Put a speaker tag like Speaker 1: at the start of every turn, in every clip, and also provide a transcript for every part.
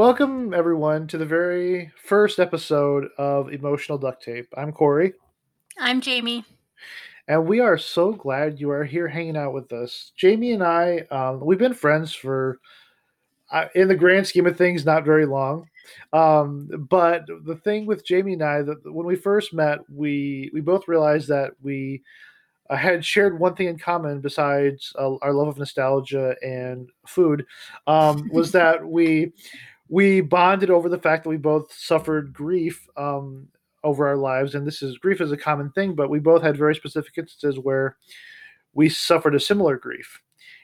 Speaker 1: welcome everyone to the very first episode of Emotional Duct Tape. I'm Corey.
Speaker 2: I'm Jamie.
Speaker 1: And we are so glad you are here hanging out with us. Jamie and I, um, we've been friends for, uh, in the grand scheme of things, not very long. Um, but the thing with Jamie and I, that when we first met, we we both realized that we uh, had shared one thing in common besides uh, our love of nostalgia and food, um, was that we we bonded over the fact that we both suffered grief um, over our lives, and this is grief is a common thing, but we both had very specific instances where we suffered a similar grief.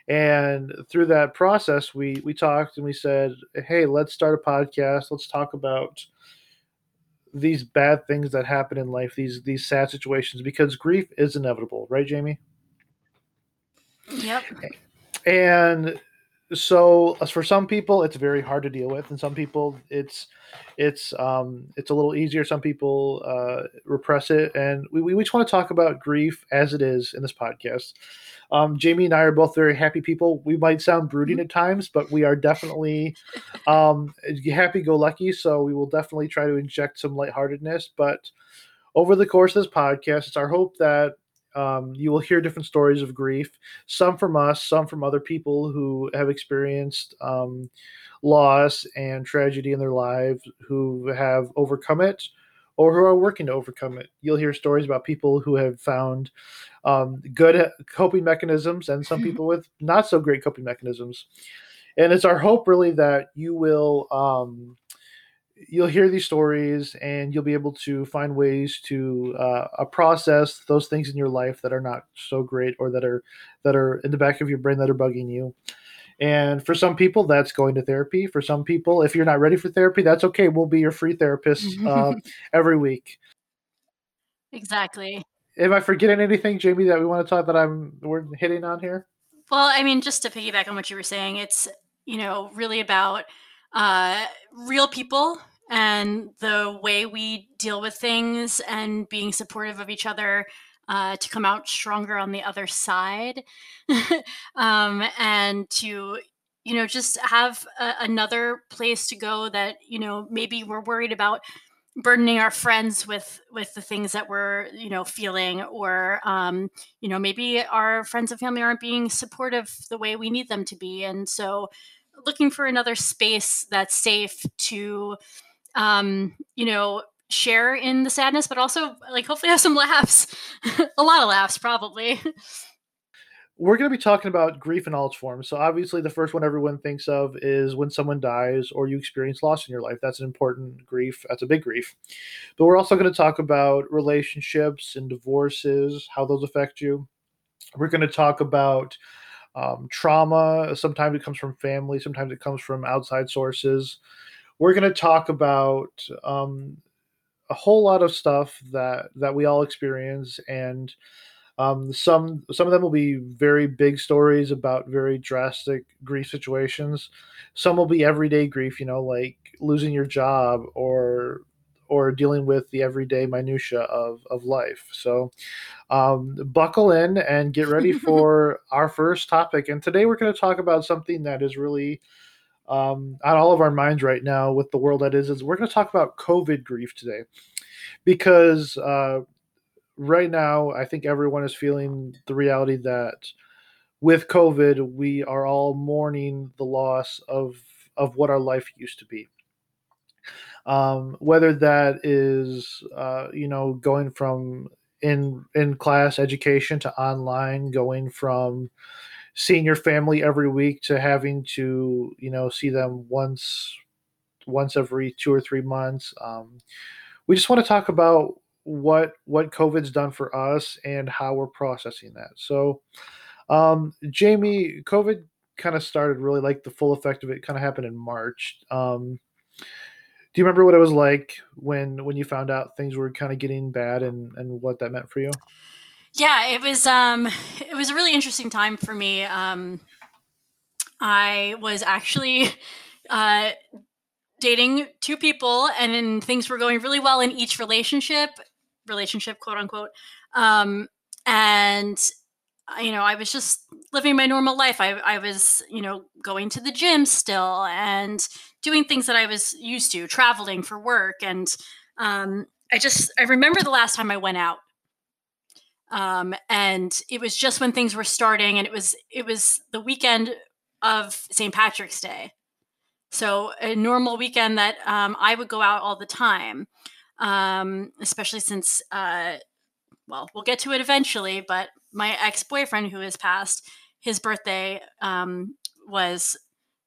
Speaker 1: And through that process, we we talked and we said, "Hey, let's start a podcast. Let's talk about these bad things that happen in life, these these sad situations, because grief is inevitable, right, Jamie?"
Speaker 2: Yep.
Speaker 1: And so for some people it's very hard to deal with and some people it's it's um it's a little easier. Some people uh repress it and we, we just want to talk about grief as it is in this podcast. Um jamie and i are both very happy people. We might sound brooding at times but we are definitely um happy go lucky so we will definitely try to inject some lightheartedness but over the course of this podcast it's our hope that um, you will hear different stories of grief, some from us, some from other people who have experienced um, loss and tragedy in their lives, who have overcome it or who are working to overcome it. You'll hear stories about people who have found um, good coping mechanisms and some people with not so great coping mechanisms. And it's our hope, really, that you will um, you'll hear these stories and you'll be able to find ways to uh, process those things in your life that are not so great or that are that are in the back of your brain that are bugging you. And for some people that's going to therapy. For some people if you're not ready for therapy that's okay. We'll be your free therapist uh, every week.
Speaker 2: Exactly.
Speaker 1: Am i forgetting anything jamie that we want to talk that i'm we're hitting on here?
Speaker 2: Well i mean just to piggyback on what you were saying it's you know really about uh, real people and the way we deal with things and being supportive of each other uh, to come out stronger on the other side. Um, and to you know just have a, another place to go that you know maybe we're worried about burdening our friends with with the things that we're you know feeling or um, you know maybe our friends and family aren't being supportive the way we need them to be. And so looking for another space that's safe to um, you know share in the sadness but also like hopefully have some laughs a lot of laughs probably
Speaker 1: we're going to be talking about grief in all its forms. So, obviously, the first one everyone thinks of is when someone dies or you experience loss in your life. That's an important grief. That's a big grief. But we're also going to talk about relationships and divorces, how those affect you. We're going to talk about um, trauma. Sometimes it comes from family, sometimes it comes from outside sources. We're going to talk about um, a whole lot of stuff that that we all experience, and um, some some of them will be very big stories about very drastic grief situations. Some will be everyday grief, you know, like losing your job or or dealing with the everyday minutia of of life. So, um, buckle in and get ready for our first topic. And today we're going to talk about something that is really um, on all of our minds right now with the world that is. Is we're going to talk about COVID grief today because uh, right now I think everyone is feeling the reality that with COVID we are all mourning the loss of of what our life used to be um, whether that is uh, you know going from in in class education to online going from seeing your family every week to having to you know see them once once every two or three months um, we just want to talk about what what covid's done for us and how we're processing that. So um, jamie covid kind of started really like the full effect of it kind of happened in march. Um, do you remember what it was like when when you found out things were kind of getting bad and and what that meant for you?
Speaker 2: Yeah it was um it was a really interesting time for me. Um i was actually uh dating two people and things were going really well in each relationship relationship quote unquote. Um and you know, I was just living my normal life. I, I was, you know, going to the gym still and doing things that I was used to, traveling for work. And um, I just, I remember the last time I went out. Um, and it was just when things were starting, and it was it was the weekend of St. Patrick's Day. So a normal weekend that um, I would go out all the time, um, especially since, uh, well, we'll get to it eventually. But my ex boyfriend, who has passed, his birthday um, was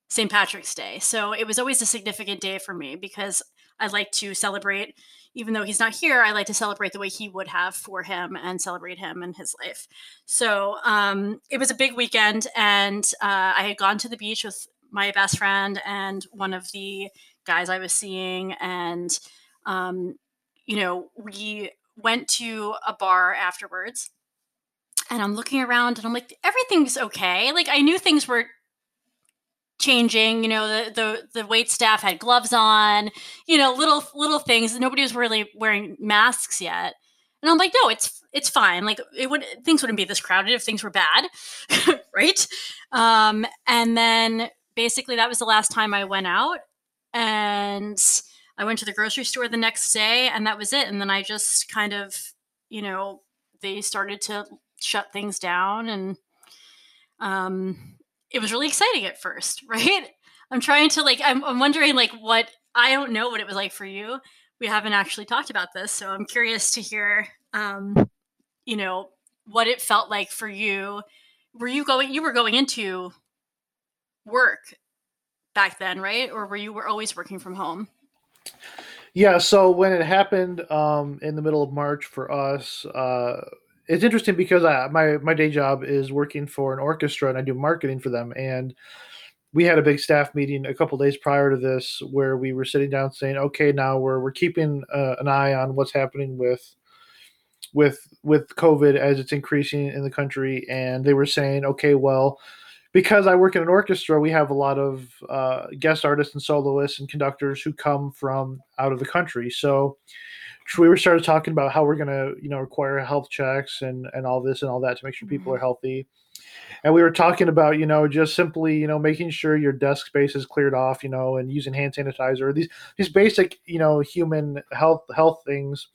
Speaker 2: St. Patrick's Day. So it was always a significant day for me because I like to celebrate, even though he's not here, I like to celebrate the way he would have for him and celebrate him and his life. So um, it was a big weekend, and uh, I had gone to the beach with my best friend and one of the guys I was seeing. And, um, you know, we went to a bar afterwards. And I'm looking around and I'm like, everything's okay. Like, I knew things were changing you know the, the the wait staff had gloves on you know little little things. Nobody was really wearing masks yet. And i'm like no it's it's fine. Like it would things wouldn't be this crowded if things were bad right? Um and then basically that was the last time i went out and i went to the grocery store the next day and that was it. And then i just kind of you know they started to shut things down and um it was really exciting at first, right? I'm trying to like I'm, I'm wondering like what I don't know what it was like for you. We haven't actually talked about this, so I'm curious to hear um you know what it felt like for you. Were you going you were going into work back then, right? Or were you were always working from home?
Speaker 1: Yeah, so when it happened um, in the middle of March for us, uh, it's interesting because I, my my day job is working for an orchestra and I do marketing for them and we had a big staff meeting a couple days prior to this where we were sitting down saying okay now we're we're keeping uh, an eye on what's happening with with with covid as it's increasing in the country and they were saying okay well because I work in an orchestra, we have a lot of uh, guest artists and soloists and conductors who come from out of the country. So we were started talking about how we're going to you know require health checks and and all this and all that to make sure people are mm-hmm. healthy? And we were talking about you know just simply you know making sure your desk space is cleared off you know and using hand sanitizer these these basic you know human health health things.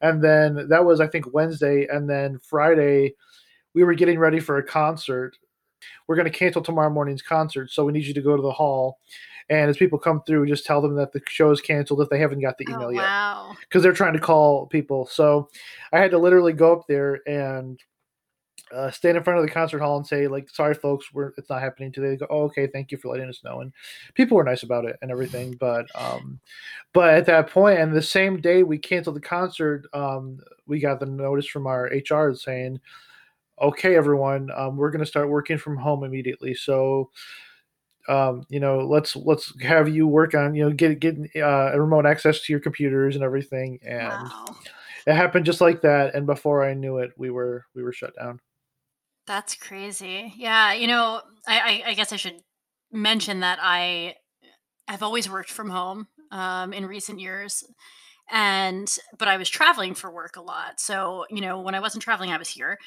Speaker 1: And then that was i think wednesday. And then friday we were getting ready for a concert. We're going to cancel tomorrow morning's concert so we need you to go to the hall and as people come through, just tell them that the show is canceled if they haven't got the oh, email oh, wow. yet. Because they're trying to call people. So I had to literally go up there and uh, stand in front of the concert hall and say, like, sorry, folks, we're it's not happening today. They go, oh, okay, thank you for letting us know. And people were nice about it and everything. But um, but at that point, and the same day we canceled the concert, um, we got the notice from our HR saying, okay, everyone, um, we're going to start working from home immediately. So um, you know, let's let's have you work on, you know, get get uh, remote access to your computers and everything. And wow. it happened just like that. And before I knew it, we were we were shut down.
Speaker 2: That's crazy. Yeah, you know, I, I, I guess I should mention that I have always worked from home um, in recent years and but i was traveling for work a lot so you know when i wasn't traveling i was here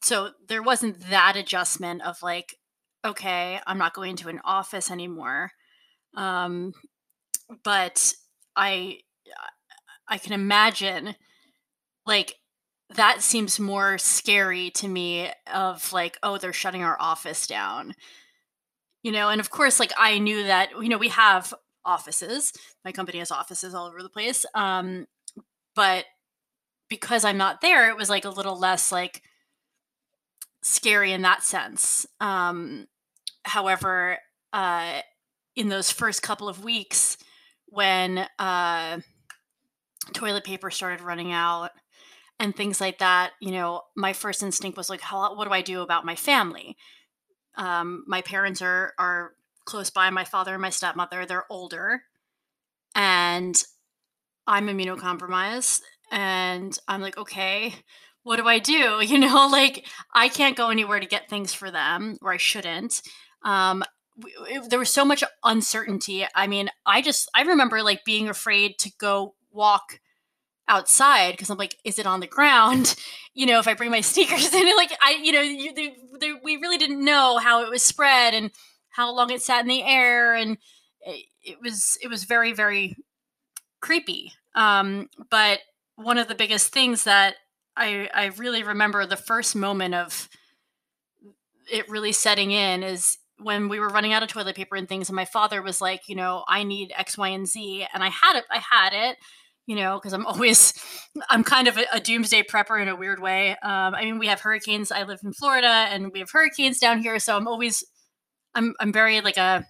Speaker 2: so there wasn't that adjustment of like okay, I'm not going to an office anymore. Um, but I I can imagine like that seems more scary to me of like oh they're shutting our office down you know and of course like i knew that you know we have offices my company has offices all over the place um but because i'm not there it was like a little less like scary in that sense. Um, however, uh, in those first couple of weeks, when uh, toilet paper started running out and things like that, you know, my first instinct was like, how, what do I do about my family? Um, my parents are are close by. My father and my stepmother, they're older, and I'm immunocompromised. And I'm like, okay, what do I do? You know, like I can't go anywhere to get things for them, or I shouldn't. Um, it, there was so much uncertainty. I mean, I just I remember like being afraid to go walk outside because I'm like, is it on the ground? You know, if I bring my sneakers in, like I, you know, you, they, they, we really didn't know how it was spread and how long it sat in the air, and eh, it was it was very very creepy. Um, but one of the biggest things that I I really remember the first moment of it really setting in is when we were running out of toilet paper and things and my father was like you know i need x y and z and i had it i had it you know because i'm always i'm kind of a, a, doomsday prepper in a weird way. Um, i mean we have hurricanes i live in florida and we have hurricanes down here so i'm always i'm i'm very like a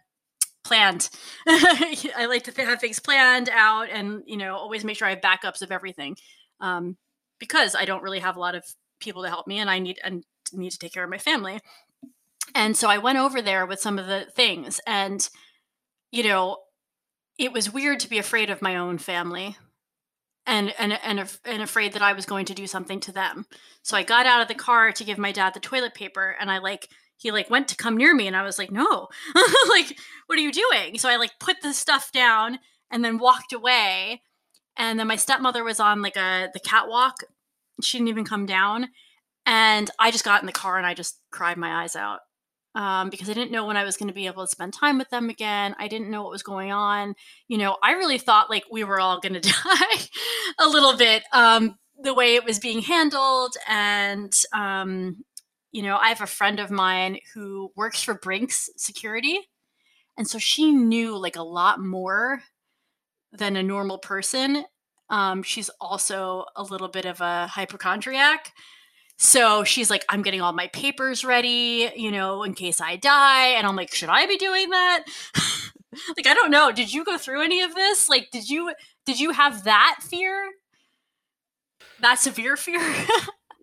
Speaker 2: planned. I like to have things planned out and you know always make sure i have backups of everything. Um, because i don't really have a lot of people to help me and i need and need to take care of my family and so I went over there with some of the things and you know, it was weird to be afraid of my own family and and and and afraid that I was going to do something to them. So I got out of the car to give my dad the toilet paper and I like he like went to come near me and I was like, "No." like, "What are you doing?" So I like put the stuff down and then walked away. And then my stepmother was on like a the catwalk. She didn't even come down. And I just got in the car and I just cried my eyes out um, because I didn't know when I was going to be able to spend time with them again. I didn't know what was going on. You know, I really thought like we were all going to die a little bit. Um, the way it was being handled, and um, you know, I have a friend of mine who works for Brinks Security, and so she knew like a lot more than a normal person. Um, she's also a little bit of a hypochondriac. So she's like, I'm getting all my papers ready, you know, in case I die. And I'm like, should I be doing that? like, I don't know. Did you go through any of this? Like, did you did you have that fear? That severe fear?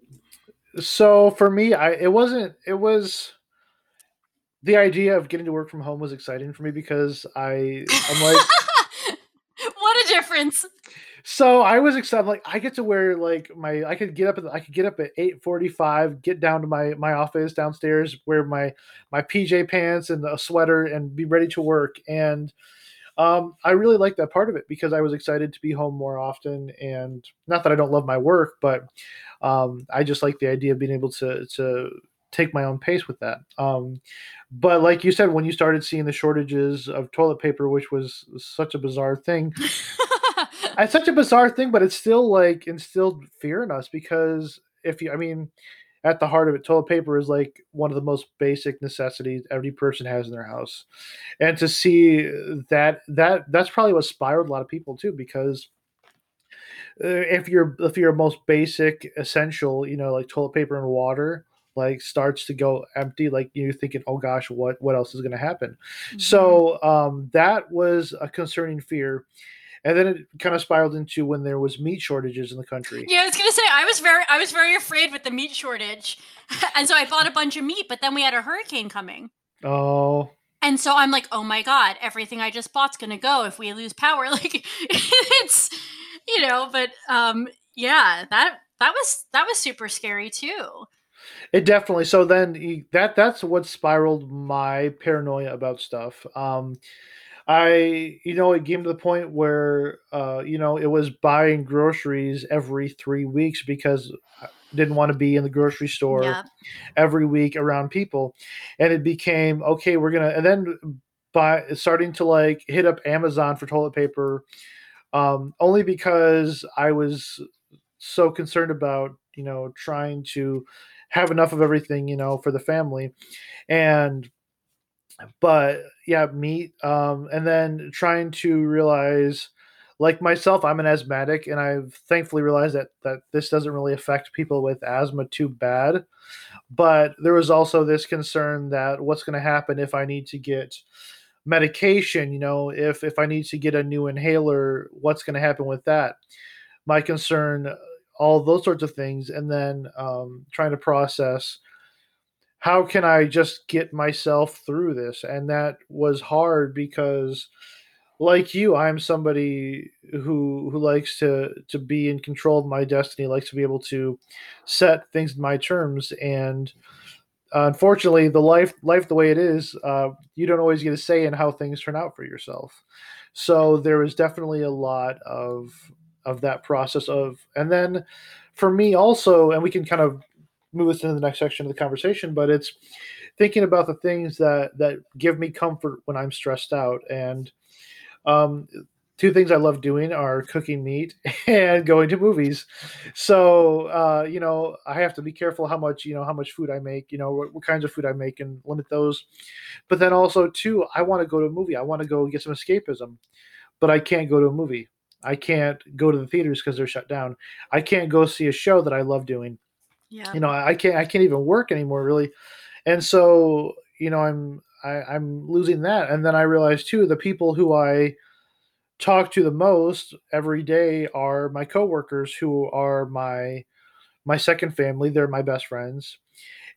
Speaker 1: so for me, I it wasn't it was the idea of getting to work from home was exciting for me because I I'm like
Speaker 2: what a difference.
Speaker 1: So I was excited. Like I get to wear like my I could get up at I could get up at eight forty five, get down to my my office downstairs, wear my my PJ pants and a sweater, and be ready to work. And um, I really like that part of it because I was excited to be home more often. And not that I don't love my work, but um, I just like the idea of being able to to take my own pace with that. Um, but like you said, when you started seeing the shortages of toilet paper, which was such a bizarre thing, it's such a bizarre thing, but it's still like instilled fear in us because if you, I mean, at the heart of it, toilet paper is like one of the most basic necessities every person has in their house, and to see that that that's probably what spiraled a lot of people too because uh, if you're if you're most basic essential, you know, like toilet paper and water, like starts to go empty like you're thinking oh gosh what what else is going to happen mm-hmm. so um that was a concerning fear and then it kind of spiraled into when there was meat shortages in the country.
Speaker 2: Yeah, I was gonna say I was very I was very afraid with the meat shortage, and so I bought a bunch of meat. But then we had a hurricane coming.
Speaker 1: Oh.
Speaker 2: And so I'm like, oh my god, everything I just bought's gonna go if we lose power. Like it's, you know, but um, yeah, that that was that was super scary too.
Speaker 1: It definitely. So then that that's what spiraled my paranoia about stuff. Um, I, you know, it came to the point where, uh, you know, it was buying groceries every three weeks because I didn't want to be in the grocery store yeah. every week around people. And it became, okay, we're going to, and then by starting to like hit up Amazon for toilet paper, um, only because I was so concerned about, you know, trying to have enough of everything, you know, for the family. And, but yeah, meat. Um, and then trying to realize, like myself, I'm an asthmatic, and I've thankfully realized that that this doesn't really affect people with asthma too bad. But there was also this concern that what's going to happen if I need to get medication you know if if i need to get a new inhaler what's going to happen with that my concern all those sorts of things and then um, trying to process how can I just get myself through this? And that was hard because like you, I'm somebody who who likes to to be in control of my destiny, likes to be able to set things in my terms and uh, unfortunately the life life the way it is uh, you don't always get a say in how things turn out for yourself so there was definitely a lot of of that process of and then for me also and we can kind of move us into the next section of the conversation, but it's thinking about the things that that give me comfort when I'm stressed out. And Um, two things I love doing are cooking meat and going to movies. So uh, you know, I have to be careful how much you know how much food I make. You know what, what kinds of food I make and limit those. But then also too, I want to go to a movie. I want to go get some escapism, but I can't go to a movie. I can't go to the theaters because they're shut down. I can't go see a show that I love doing.
Speaker 2: Yeah.
Speaker 1: You know, I can't. I can't even work anymore, really. And so, you know, I'm I, I'm losing that. And then I realized too, the people who I talk to the most every day are my coworkers who are my my second family they're my best friends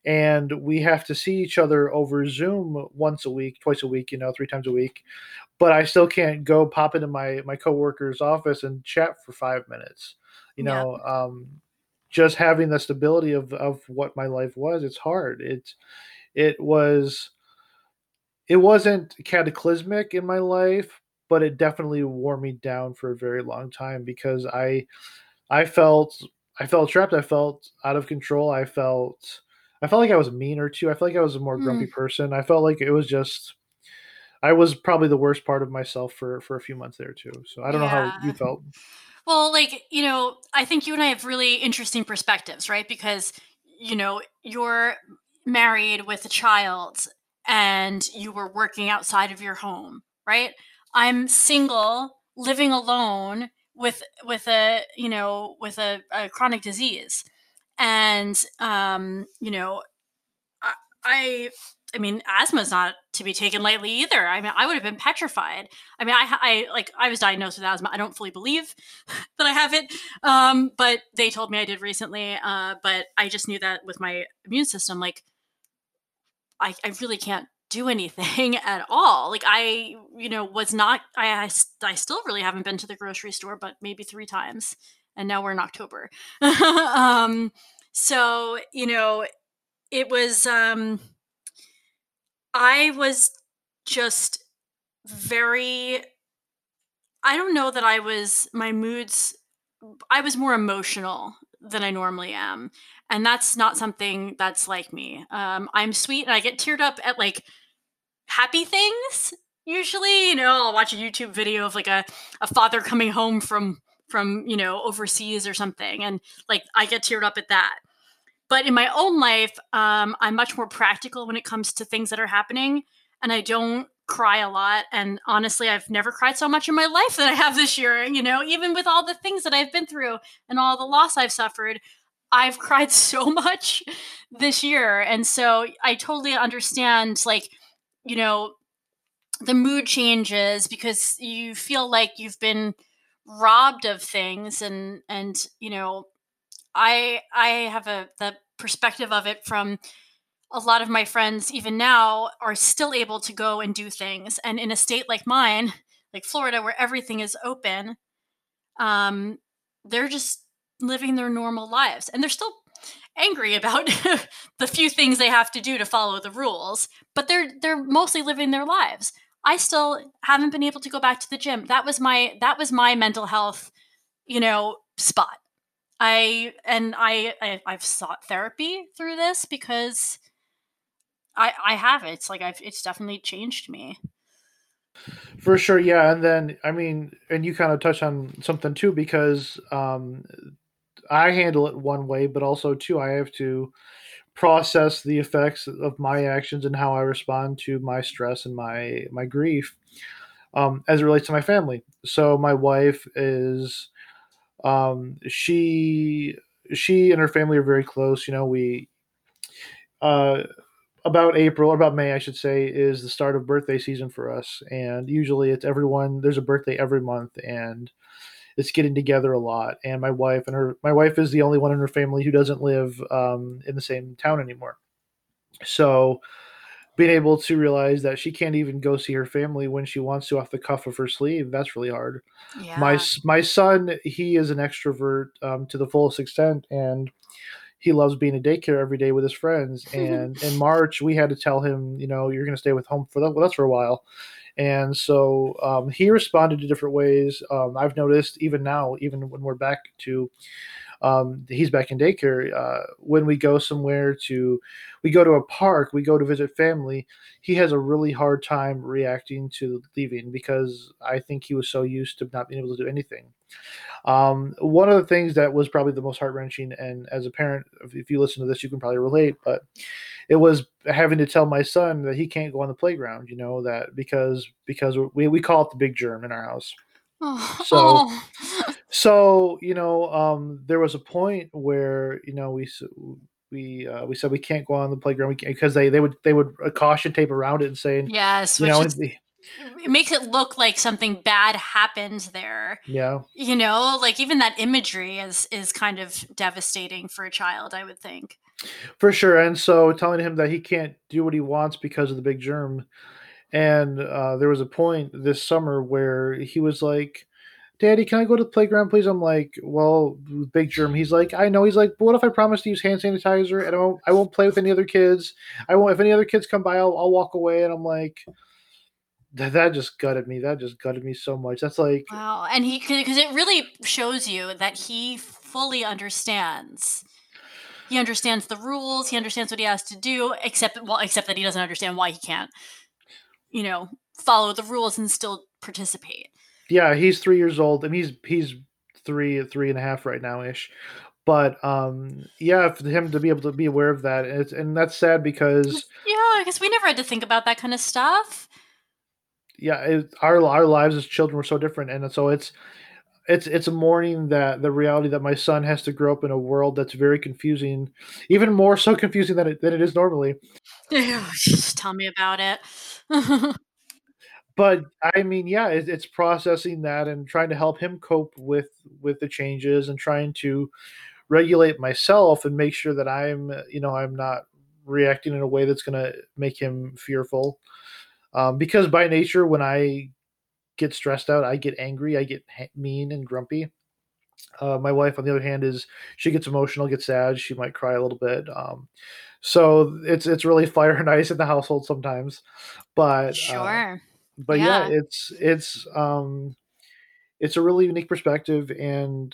Speaker 1: and we have to see each other over zoom once a week twice a week you know three times a week but i still can't go pop into my my coworker's office and chat for five minutes you know yeah. um just having the stability of of what my life was it's hard it's it was it wasn't cataclysmic in my life but it definitely wore me down for a very long time because I I felt I felt trapped. I felt out of control. I felt I felt like I was meaner too. I felt like I was a more grumpy mm. person. I felt like it was just I was probably the worst part of myself for for a few months there too. So I don't yeah. know how you felt.
Speaker 2: Well, like, you know, I think you and I have really interesting perspectives, right? Because, you know, you're married with a child and you were working outside of your home, right? I'm single, living alone with with a you know with a, a chronic disease, and um, you know, I, I I mean, asthma's not to be taken lightly either. I mean, I would have been petrified. I mean, I, I like I was diagnosed with asthma. I don't fully believe that I have it, um, but they told me I did recently. Uh, but I just knew that with my immune system, like I, I really can't do anything at all. Like I, you know, was not I, I I still really haven't been to the grocery store but maybe 3 times and now we're in October. um so, you know, it was um I was just very I don't know that I was my moods I was more emotional than I normally am. And that's not something that's like me. Um, I'm sweet and I get teared up at like happy things usually you know i'll watch a youtube video of like a, a father coming home from from you know overseas or something and like i get teared up at that but in my own life um, i'm much more practical when it comes to things that are happening and i don't cry a lot and honestly i've never cried so much in my life that i have this year you know even with all the things that i've been through and all the loss i've suffered i've cried so much this year. And so i totally understand like you know, the mood changes because you feel like you've been robbed of things and and you know i i have a the perspective of it from a lot of my friends even now are still able to go and do things and in a state like mine like florida where everything is open um they're just living their normal lives and they're still angry about the few things they have to do to follow the rules, but they're they're mostly living their lives. I still haven't been able to go back to the gym. That was my that was my mental health, you know, spot. I and I, I I've sought therapy through this because I I have it. It's like I've it's definitely changed me.
Speaker 1: For sure, yeah. And then I mean, and you kind of touch on something too because um I handle it one way, but also too I have to process the effects of my actions and how I respond to my stress and my my grief um, as it relates to my family. So my wife is um, she she and her family are very close. You know, we uh, about April or about May, I should say, is the start of birthday season for us, and usually it's everyone. There's a birthday every month, and it's getting together a lot. And my wife and her, my wife is the only one in her family who doesn't live um, in the same town anymore. So being able to realize that she can't even go see her family when she wants to off the cuff of her sleeve that's really hard yeah. my my son he is an extrovert um, to the fullest extent and he loves being in daycare every day with his friends and in march we had to tell him you know you're going to stay with home for with us for a while and so um, he responded to different ways. Um, I've noticed even now, even when we're back to um, he's back in daycare. Uh, when we go somewhere to, we go to a park, we go to visit family. He has a really hard time reacting to leaving because I think he was so used to not being able to do anything. Um, one of the things that was probably the most heart wrenching, and as a parent, if you listen to this, you can probably relate, but it was having to tell my son that he can't go on the playground. You know that because because we we call it the big germ in our house.
Speaker 2: Oh,
Speaker 1: So
Speaker 2: oh.
Speaker 1: so you know um, there was a point where you know we we uh, we said we can't go on the playground because they they would they would a caution tape around it and saying
Speaker 2: yes,
Speaker 1: you
Speaker 2: which
Speaker 1: know
Speaker 2: is,
Speaker 1: the-
Speaker 2: it makes it look like something bad happened there.
Speaker 1: yeah
Speaker 2: You know, like even that imagery is is kind of devastating for a child. I would think.
Speaker 1: For sure. And so telling him that he can't do what he wants because of the big germ. And uh, there was a point this summer where he was like, Daddy, can I go to the playground, please? I'm like, well, big germ. He's like, I know. He's like, but what if I promise to use hand sanitizer and I won't, I won't play with any other kids? I won't. If any other kids come by, I'll, I'll walk away. And I'm like, that, that just gutted me. That just gutted me so much. That's like,
Speaker 2: Wow, and he because it really shows you that he fully understands. He understands the rules. He understands what he has to do, except well, except that he doesn't understand why he can't, you know, follow the rules and still participate.
Speaker 1: yeah, he's three years old, and he's he's three three and a half right now ish. But um, yeah, for him to be able to be aware of that, and, it's, and that's sad because
Speaker 2: Yeah, I guess we never had to think about that kind of stuff.
Speaker 1: yeah, it, our our lives as children were so different, and so it's it's it's a mourning that the reality that my son has to grow up in a world that's very confusing, even more so confusing than it than it is normally.
Speaker 2: Tell me about it.
Speaker 1: But I mean, yeah, it, it's processing that and trying to help him cope with with the changes and trying to regulate myself and make sure that I'm, uh, you know, I'm not reacting in a way that's going to make him fearful. Um, because by nature, when I get stressed out, I get angry, I get mean and grumpy. Uh, my wife, on the other hand, is she gets emotional, gets sad, she might cry a little bit. Um, so it's it's really fire and ice in the household sometimes. But uh,
Speaker 2: sure.
Speaker 1: but yeah,
Speaker 2: Yeah.
Speaker 1: it's it's um it's a really unique perspective and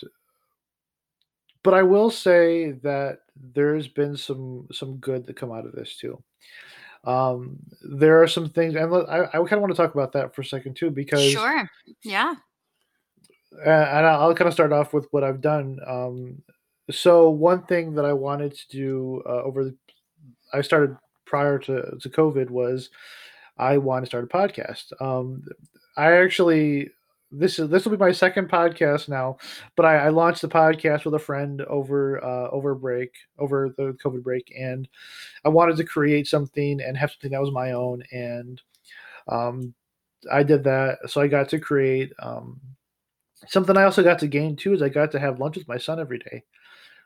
Speaker 1: but I will say that there's been some some good that come out of this too. Um, there are some things, and I, I kind of want to talk about that for a second too, because
Speaker 2: Sure. Yeah.
Speaker 1: And I'll kind of start off with what I've done. Um, so one thing that I wanted to do uh, over the, I started prior to, to COVID was I want to start a podcast. Um, I actually this is this will be my second podcast now, but I, I launched the podcast with a friend over uh, over break over the COVID break, and I wanted to create something and have something that was my own, and um, I did that. So I got to create um, something. I also got to gain too is I got to have lunch with my son every day.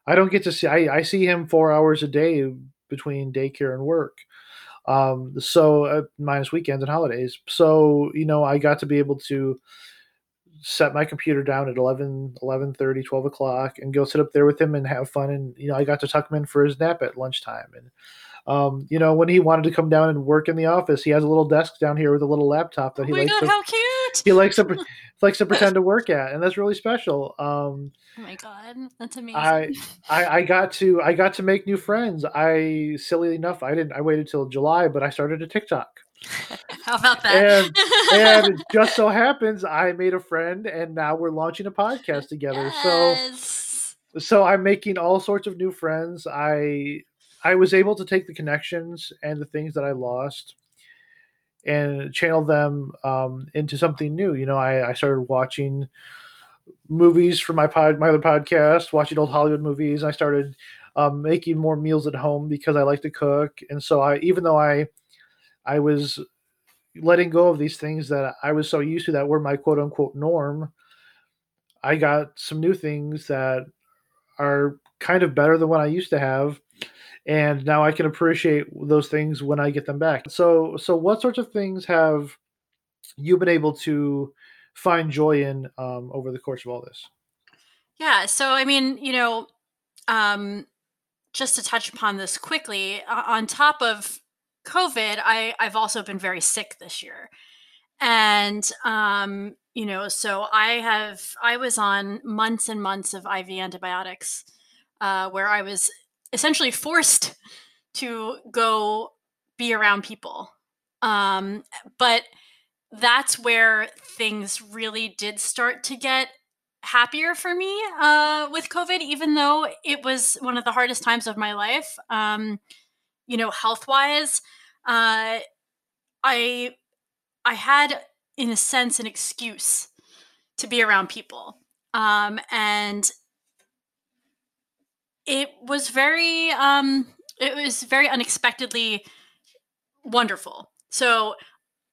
Speaker 1: I don't get to see. I, I see him four hours a day between daycare and work um so uh, minus weekends and holidays so you know i got to be able to set my computer down at 11 11 30 12 o'clock and go sit up there with him and have fun and you know i got to tuck him in for his nap at lunchtime and um, you know when he wanted to come down and work in the office he has a little desk down here with a little laptop that
Speaker 2: Oh
Speaker 1: he
Speaker 2: my
Speaker 1: likes
Speaker 2: god,
Speaker 1: to
Speaker 2: how cute!
Speaker 1: He likes to likes to pretend to work at and that's really special um
Speaker 2: Oh my god, that's amazing.
Speaker 1: I, I I got to I got to make new friends. I silly enough I didn't I waited till July, but I started a TikTok.
Speaker 2: How about that?
Speaker 1: And and it just so happens I made a friend and now we're launching a podcast together.
Speaker 2: yes.
Speaker 1: So so I'm making all sorts of new friends. I I was able to take the connections and the things that I lost and channel them um, into something new. You know, I, I started watching movies for my pod, my other podcast, watching old Hollywood movies. I started um, making more meals at home because I like to cook, and so I, even though I, I was letting go of these things that I was so used to that were my quote unquote norm. I got some new things that are kind of better than what I used to have, and now I can appreciate those things when I get them back. So, so what sorts of things have you been able to find joy in um, over the course of all this?
Speaker 2: Yeah. So, I mean, you know, um, just to touch upon this quickly, on top of COVID, I, I've also been very sick this year. And, um, you know, so I have I was on months and months of IV antibiotics, uh, where I was essentially forced to go be around people. Um, but that's where things really did start to get happier for me uh, with COVID, even though it was one of the hardest times of my life. Um, you know, health wise, uh, I I had, in a sense, an excuse to be around people, um, and it was very um, it was very unexpectedly wonderful. So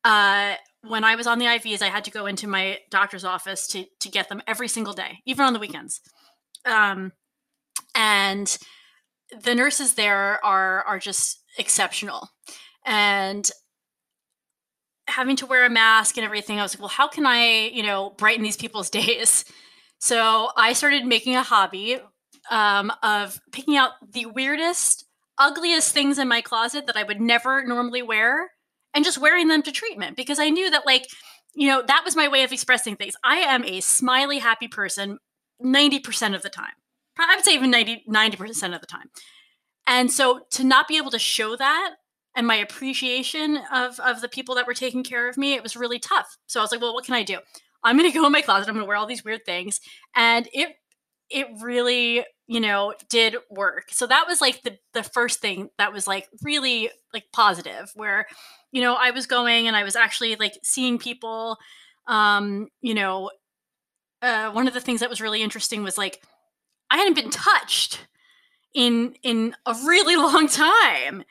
Speaker 2: uh, when I was on the IVs, I had to go into my doctor's office to to get them every single day, even on the weekends. Um, and the nurses there are are just exceptional. And having to wear a mask and everything, I was like, well, how can I, you know, brighten these people's days? So I started making a hobby um, of picking out the weirdest, ugliest things in my closet that I would never normally wear and just wearing them to treatment because I knew that, like, you know, that was my way of expressing things. I am a smiley, happy person 90% of the time. I would say even 90, 90% of the time. And so to not be able to show that and my appreciation of, of the people that were taking care of me, it was really tough. So I was like, well, what can I do? I'm going to go in my closet. I'm going to wear all these weird things. And it, it really, you know, did work. So that was like the, the first thing that was like really like positive where, you know, I was going and I was actually like seeing people, um, you know, uh, one of the things that was really interesting was like, I hadn't been touched in in a really long time.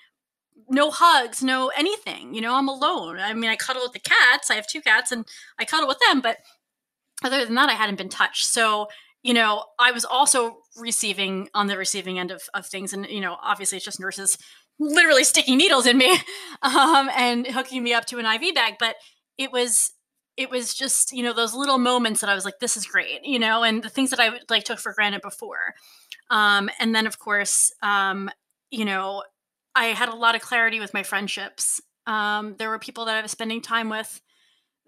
Speaker 2: No hugs no anything you know i'm alone. I mean i cuddle with the cats i have two cats and i cuddle with them but other than that i hadn't been touched. So you know i was also receiving on the receiving end of, of things and you know obviously it's just nurses literally sticking needles in me um, and hooking me up to an iv bag but it was it was just you know those little moments that i was like this is great you know and the things that i like took for granted before um, and then, of course, um, you know, I had a lot of clarity with my friendships. Um, there were people that I was spending time with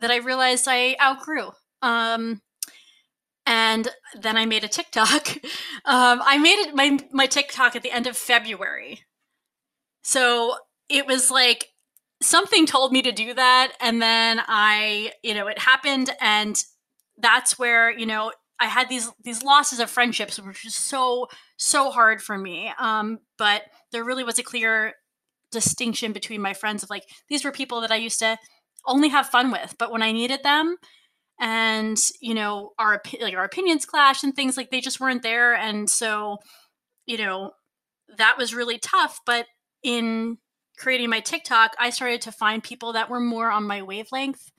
Speaker 2: that I realized I outgrew. Um, and then I made a TikTok. Um, I made it my my TikTok at the end of February. So it was like something told me to do that, and then I, you know, it happened, and that's where you know I had these these losses of friendships, which is so so hard for me. Um, but there really was a clear distinction between my friends of like these were people that I used to only have fun with, but when I needed them, and you know our like our opinions clash and things like they just weren't there, and so you know that was really tough. But in creating my TikTok, I started to find people that were more on my wavelength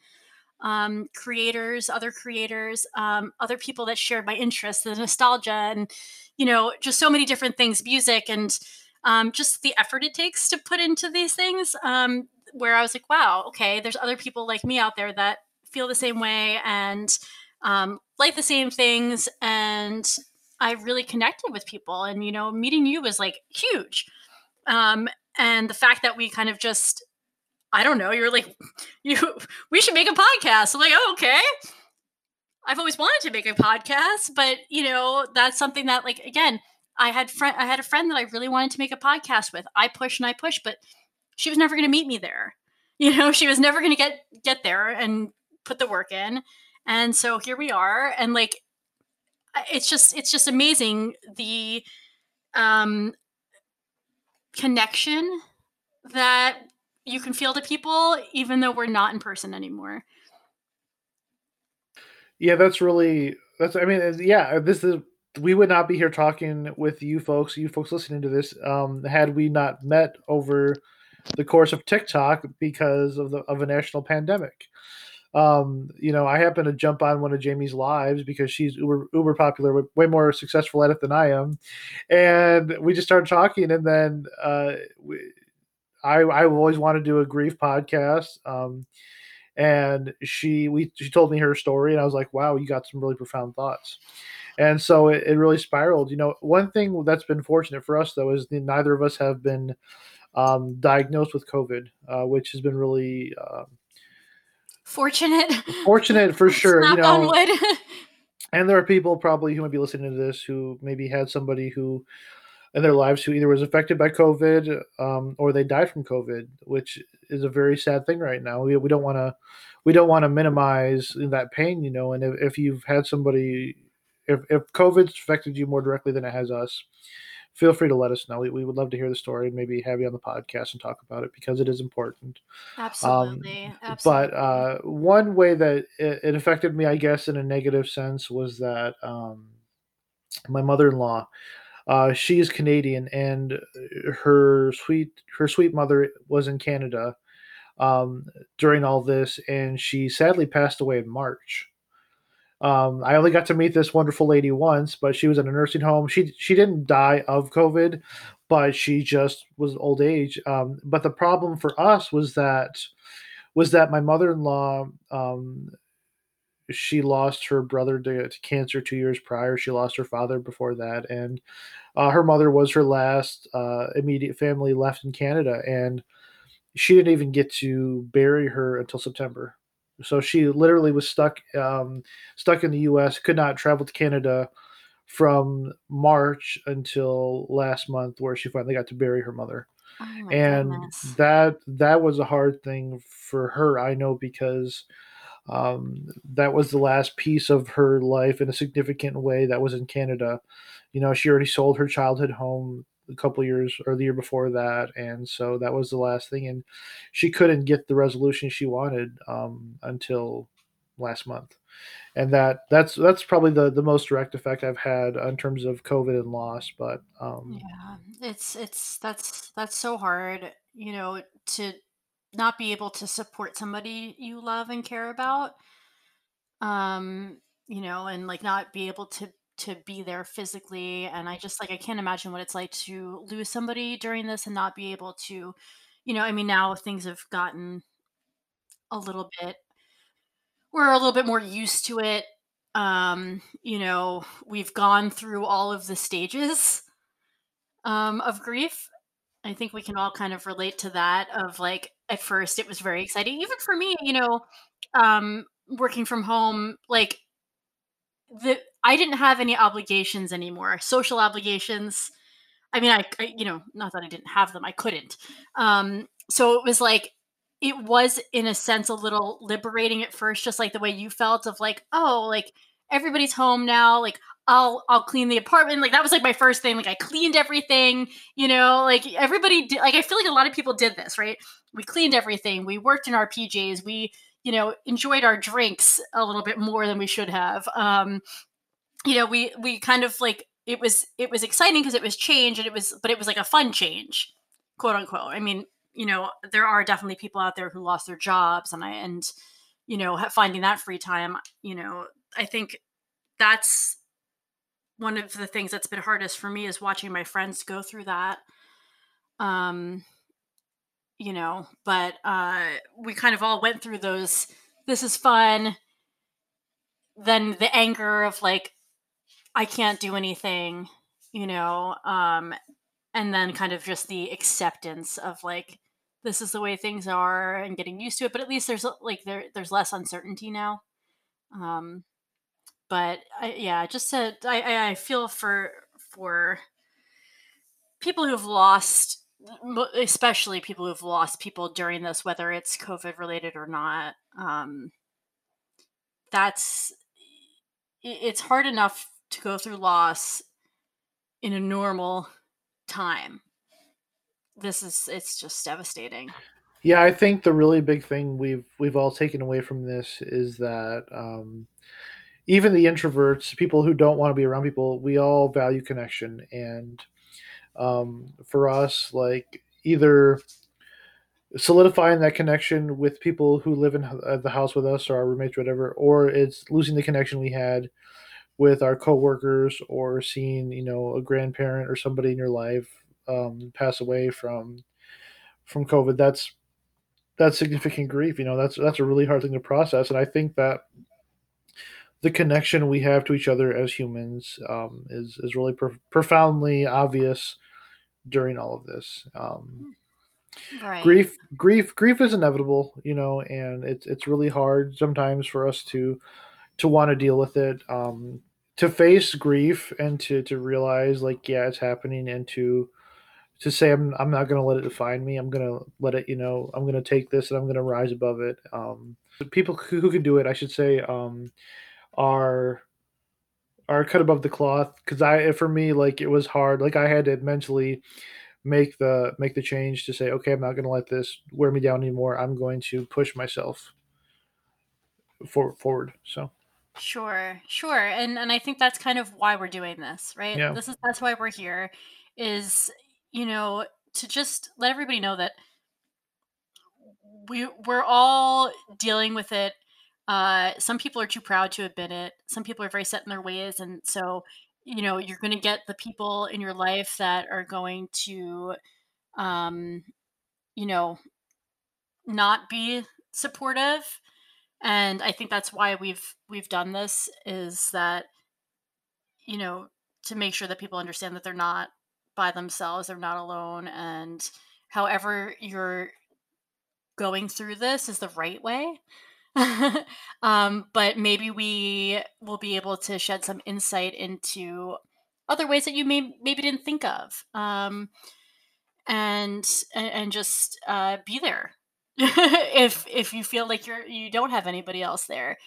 Speaker 2: um, creators, other creators, um, other people that shared my interests, the nostalgia, and you know, just so many different things, music, and um, just the effort it takes to put into these things. Um, where I was like, wow, okay, there's other people like me out there that feel the same way and um, like the same things, and I really connected with people. And you know, meeting you was like huge. Um, and the fact that we kind of just I don't know. You're like, you, we should make a podcast. I'm like, oh, okay. I've always wanted to make a podcast, but you know, that's something that, like, again, I had friend, I had a friend that I really wanted to make a podcast with. I pushed and I pushed, but she was never going to meet me there. You know, she was never going to get get there and put the work in. And so here we are, and like, it's just it's just amazing the um connection that you can feel to people even though we're not in person anymore
Speaker 1: yeah that's really that's i mean yeah this is we would not be here talking with you folks you folks listening to this um, had we not met over the course of tiktok because of the of a national pandemic um, you know, I happen to jump on one of Jamie's lives because she's uber, uber popular, way more successful at it than I am, and we just started talking, and then uh, we, I I always want to do a grief podcast. Um, and she we she told me her story, and I was like, wow, you got some really profound thoughts. And so it, it really spiraled. You know, one thing that's been fortunate for us though is neither of us have been um, diagnosed with COVID, uh, which has been really uh,
Speaker 2: fortunate.
Speaker 1: Fortunate for sure.
Speaker 2: Snap
Speaker 1: you know,
Speaker 2: on wood.
Speaker 1: and there are people probably who might be listening to this who maybe had somebody who in their lives who either was affected by COVID um, or they died from COVID, which is a very sad thing right now. We, we don't want to we don't want to minimize that pain, you know. And if, if you've had somebody, if if COVID's affected you more directly than it has us, feel free to let us know. We, we would love to hear the story and maybe have you on the podcast and talk about it because it is important.
Speaker 2: Absolutely. Um,
Speaker 1: Absolutely. But uh, one way that it, it, affected me, I guess, in a negative sense, was that um, my mother in law. Uh, she is Canadian, and her sweet her sweet mother was in Canada um, during all this, and she sadly passed away in March. Um, I only got to meet this wonderful lady once, but she was in a nursing home. She she didn't die of COVID, but she just was old age. Um, but the problem for us was that was that my mother in law um, she lost her brother to, to, cancer two years prior. She lost her father before that, and uh, her mother was her last uh, immediate family left in Canada, and she didn't even get to bury her until September. So she literally was stuck um, stuck in the U.S. Could not travel to Canada from March until last month, where she finally got to bury her mother.
Speaker 2: Oh
Speaker 1: and
Speaker 2: goodness.
Speaker 1: that that was a hard thing for her. I know because um, that was the last piece of her life in a significant way that was in Canada. You know, she already sold her childhood home a couple years or the year before that, and so that was the last thing. And she couldn't get the resolution she wanted um, until last month, and that that's that's probably the the most direct effect I've had in terms of COVID and loss. But um,
Speaker 2: yeah, it's it's that's that's so hard, you know, to not be able to support somebody you love and care about um you know and like not be able to to be there physically and i just like i can't imagine what it's like to lose somebody during this and not be able to you know i mean now things have gotten a little bit we're a little bit more used to it um you know we've gone through all of the stages um of grief. I think we can all kind of relate to that of like at first it was very exciting even for me you know um working from home like the I didn't have any obligations anymore, social obligations. I mean, I, I, you know, not that I didn't have them, I couldn't. Um, so it was like it was in a sense a little liberating at first, just like the way you felt of like, oh, like everybody's home now, like I'll I'll clean the apartment. Like that was like my first thing. Like I cleaned everything, you know, like everybody did like I feel like a lot of people did this, right? We cleaned everything. We worked in our PJs. We you know enjoyed our drinks a little bit more than we should have um you know we we kind of like it was it was exciting because it was change and it was but it was like a fun change quote unquote. I mean you know there are definitely people out there who lost their jobs and i and you know finding that free time you know i think that's one of the things that's been hardest for me is watching my friends go through that um you know but uh we kind of all went through those this is fun then the anger of like i can't do anything you know um and then kind of just the acceptance of like this is the way things are and getting used to it but at least there's like there there's less uncertainty now um but I, yeah just to I, I feel for for people who've lost especially people who've lost people during this, whether it's COVID related or not. Um, that's it's hard enough to go through loss in a normal time. This is it's just devastating.
Speaker 1: Yeah, I think the really big thing we've we've all taken away from this is that um, even the introverts, people who don't want to be around people, we all value connection and um, for us like either solidifying that connection with people who live in uh, the house with us or our roommates or whatever or it's losing the connection we had with our coworkers or seeing you know a grandparent or somebody in your life um, pass away from from covid that's that's significant grief you know that's that's a really hard thing to process and i think that the connection we have to each other as humans um, is is really profoundly obvious during all of this. Um,
Speaker 2: Right.
Speaker 1: grief grief grief is inevitable you know and it's it's really hard sometimes for us to to want to deal with it um to face grief and to to realize like yeah it's happening and to to say i'm, I'm not to let it define me. I'm to let it you know i'm to take this and i'm to rise above it. Um people who, who can do it i should say um are are cut above the cloth. Because i for me like it was hard. Like i had to mentally make the make the change to say okay i'm not to let this wear me down anymore. I'm going to push myself for, forward so
Speaker 2: Sure, sure. And and I think that's kind of why we're doing this, right?
Speaker 1: yeah
Speaker 2: This is that's why we're here is, you know, to just let everybody know that we we're all dealing with it. Uh some people are too proud to admit it. Some people are very set in their ways and so, you know, you're going to get the people in your life that are going to um, you know, not be supportive and i think that's why we've we've done this is that you know to make sure that people understand that they're not by themselves they're not alone and however you're going through this is the right way. Um, but maybe we will be able to shed some insight into other ways that you may maybe didn't think of um, and and, just uh, be there if if you feel like you're you don't have anybody else there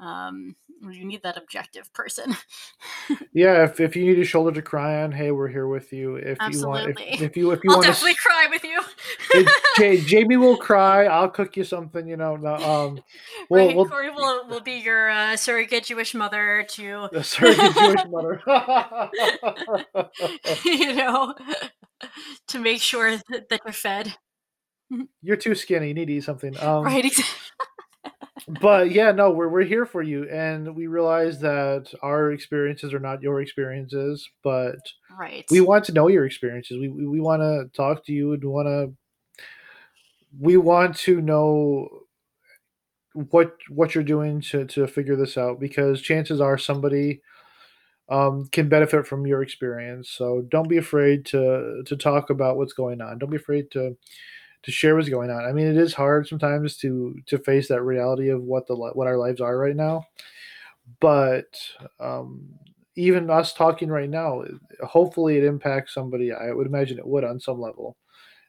Speaker 2: um you need that objective person.
Speaker 1: Yeah if, if you need a shoulder to cry on hey we're here with you. If you want if,
Speaker 2: absolutely.
Speaker 1: if you if you
Speaker 2: i'll
Speaker 1: want to
Speaker 2: definitely cry with you.
Speaker 1: J- jamie will cry. I'll cook you something you know no, um we'll,
Speaker 2: right
Speaker 1: we'll
Speaker 2: corey will, will be your uh, surrogate jewish mother to
Speaker 1: the surrogate jewish mother.
Speaker 2: You know to make sure that, that you're fed
Speaker 1: you're too skinny. You need to eat something. Um
Speaker 2: right ex-
Speaker 1: but yeah no we're, we're here for you. And we realize that our experiences are not your experiences but
Speaker 2: right.
Speaker 1: we want to know your experiences. We, we, we want to talk to you and we want to we want to know what what you're doing to, to figure this out because chances are somebody um, can benefit from your experience. So don't be afraid to to talk about what's going on. Don't be afraid to to share what's going on. I mean it is hard sometimes to to face that reality of what the what our lives are right now. But um, even us talking right now hopefully it impacts somebody i would imagine it would on some level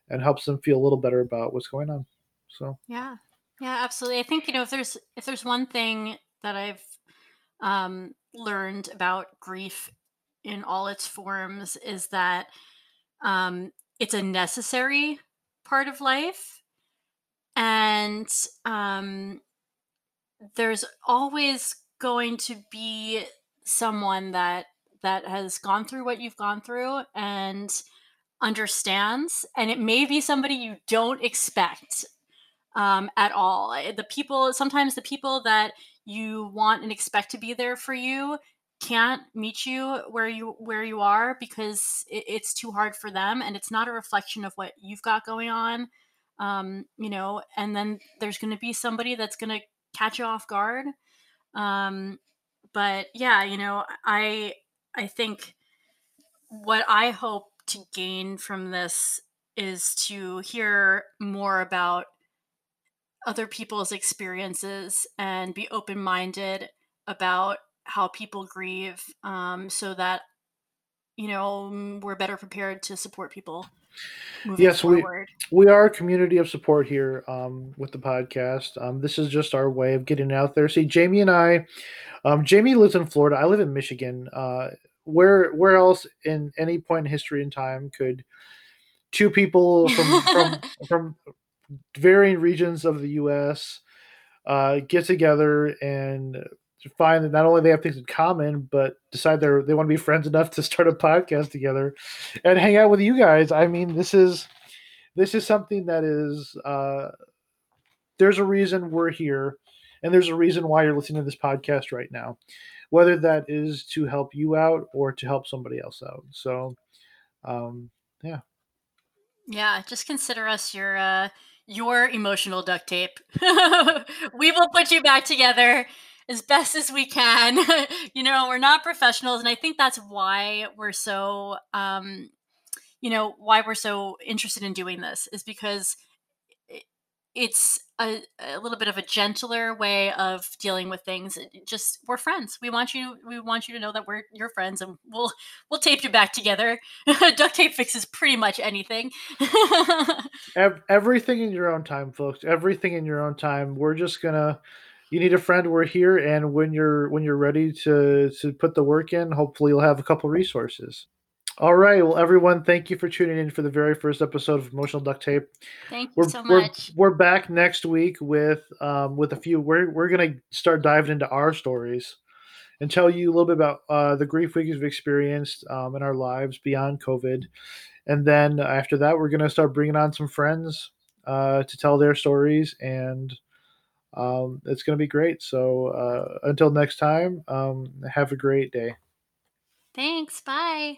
Speaker 1: and helps them feel a little better about what's going on. So.
Speaker 2: Yeah. Yeah absolutely. I think you know if there's if there's one thing that i've um, learned about grief in all its forms is that um, it's a necessary part of life. And um, there's always going to be someone that that has gone through what you've gone through and understands. And it may be somebody you don't expect um, at all. Uh, the people sometimes the people that you want and expect to be there for you can't meet you where you where you are because it, it's too hard for them and it's not a reflection of what you've got going on um, you know and then there's going to be somebody that's going to catch you off guard. Um, but yeah you know i i think what i hope to gain from this is to hear more about other people's experiences and be open minded about how people grieve um, so that you know mm, we're better prepared to support people
Speaker 1: yes we
Speaker 2: forward.
Speaker 1: we are a community of support here um, with the podcast. Um, this is just our way of getting out there. See jamie and i um, jamie lives in florida. I live in michigan. Uh, where where else in any point in history and time could two people from from from varying regions of the us uh, get together and find that not only they have things in common, but decide they're they want to be friends enough to start a podcast together and hang out with you guys. I mean, this is this is something that is uh, there's a reason we're here, and there's a reason why you're listening to this podcast right now, whether that is to help you out or to help somebody else out. So, um, yeah.
Speaker 2: yeah just consider us your uh your emotional duct tape we will put you back together as best as we can. You know we're not professionals and i think that's why we're so um you know why we're so interested in doing this is because it's a, a, little bit of a gentler way of dealing with things. It just we're friends. We want you we want you to know that we're your friends and we'll we'll tape you back together. Duct tape fixes pretty much anything.
Speaker 1: Everything in your own time folks. Everything in your own time. We're just gonna you need a friend we're here and when you're when you're ready to to put the work in hopefully you'll have a couple resources all right. Well, everyone, thank you for tuning in for the very first episode of Emotional Duct Tape.
Speaker 2: Thank
Speaker 1: we're,
Speaker 2: you so much.
Speaker 1: We're, we're back next week with um, with a few. We're we're gonna start diving into our stories and tell you a little bit about uh, the grief we've experienced um, in our lives beyond COVID. And then after that, we're gonna start bringing on some friends uh, to tell their stories, and um, it's gonna be great. So uh, until next time, um, have a great day.
Speaker 2: Thanks. Bye.